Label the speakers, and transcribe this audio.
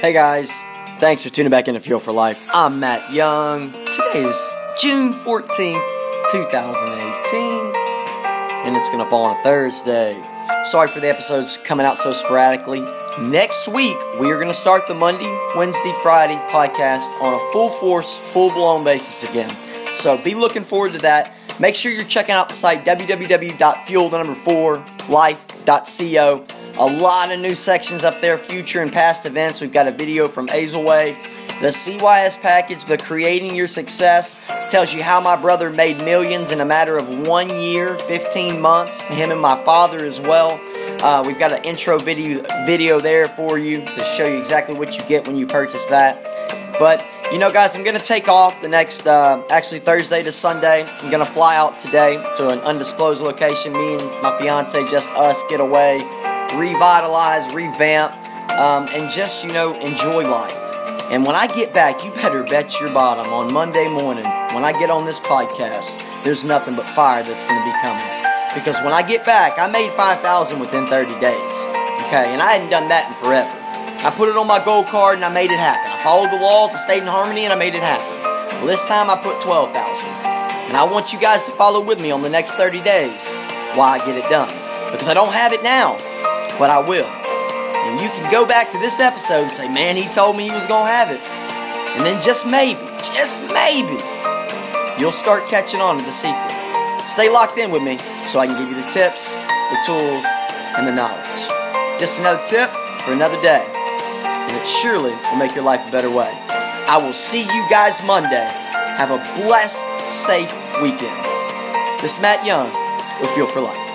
Speaker 1: Hey guys, thanks for tuning back into Fuel for Life. I'm Matt Young. Today is June 14th, 2018, and it's going to fall on a Thursday. Sorry for the episodes coming out so sporadically. Next week, we are going to start the Monday, Wednesday, Friday podcast on a full force, full blown basis again. So be looking forward to that. Make sure you're checking out the site www.fuel4life.co a lot of new sections up there, future and past events. We've got a video from Azelway. The CYS package, the Creating Your Success, tells you how my brother made millions in a matter of one year, 15 months. Him and my father as well. Uh, we've got an intro video video there for you to show you exactly what you get when you purchase that. But you know, guys, I'm gonna take off the next, uh, actually Thursday to Sunday. I'm gonna fly out today to an undisclosed location. Me and my fiance, just us, get away revitalize, revamp, um, and just, you know, enjoy life. And when I get back, you better bet your bottom on Monday morning, when I get on this podcast, there's nothing but fire that's going to be coming. Because when I get back, I made 5,000 within 30 days. Okay, and I hadn't done that in forever. I put it on my gold card and I made it happen. I followed the laws, I stayed in harmony, and I made it happen. Well, this time I put 12,000. And I want you guys to follow with me on the next 30 days while I get it done. Because I don't have it now but I will. And you can go back to this episode and say, man, he told me he was going to have it. And then just maybe, just maybe, you'll start catching on to the secret. Stay locked in with me so I can give you the tips, the tools, and the knowledge. Just another tip for another day. And it surely will make your life a better way. I will see you guys Monday. Have a blessed, safe weekend. This is Matt Young with Fuel for Life.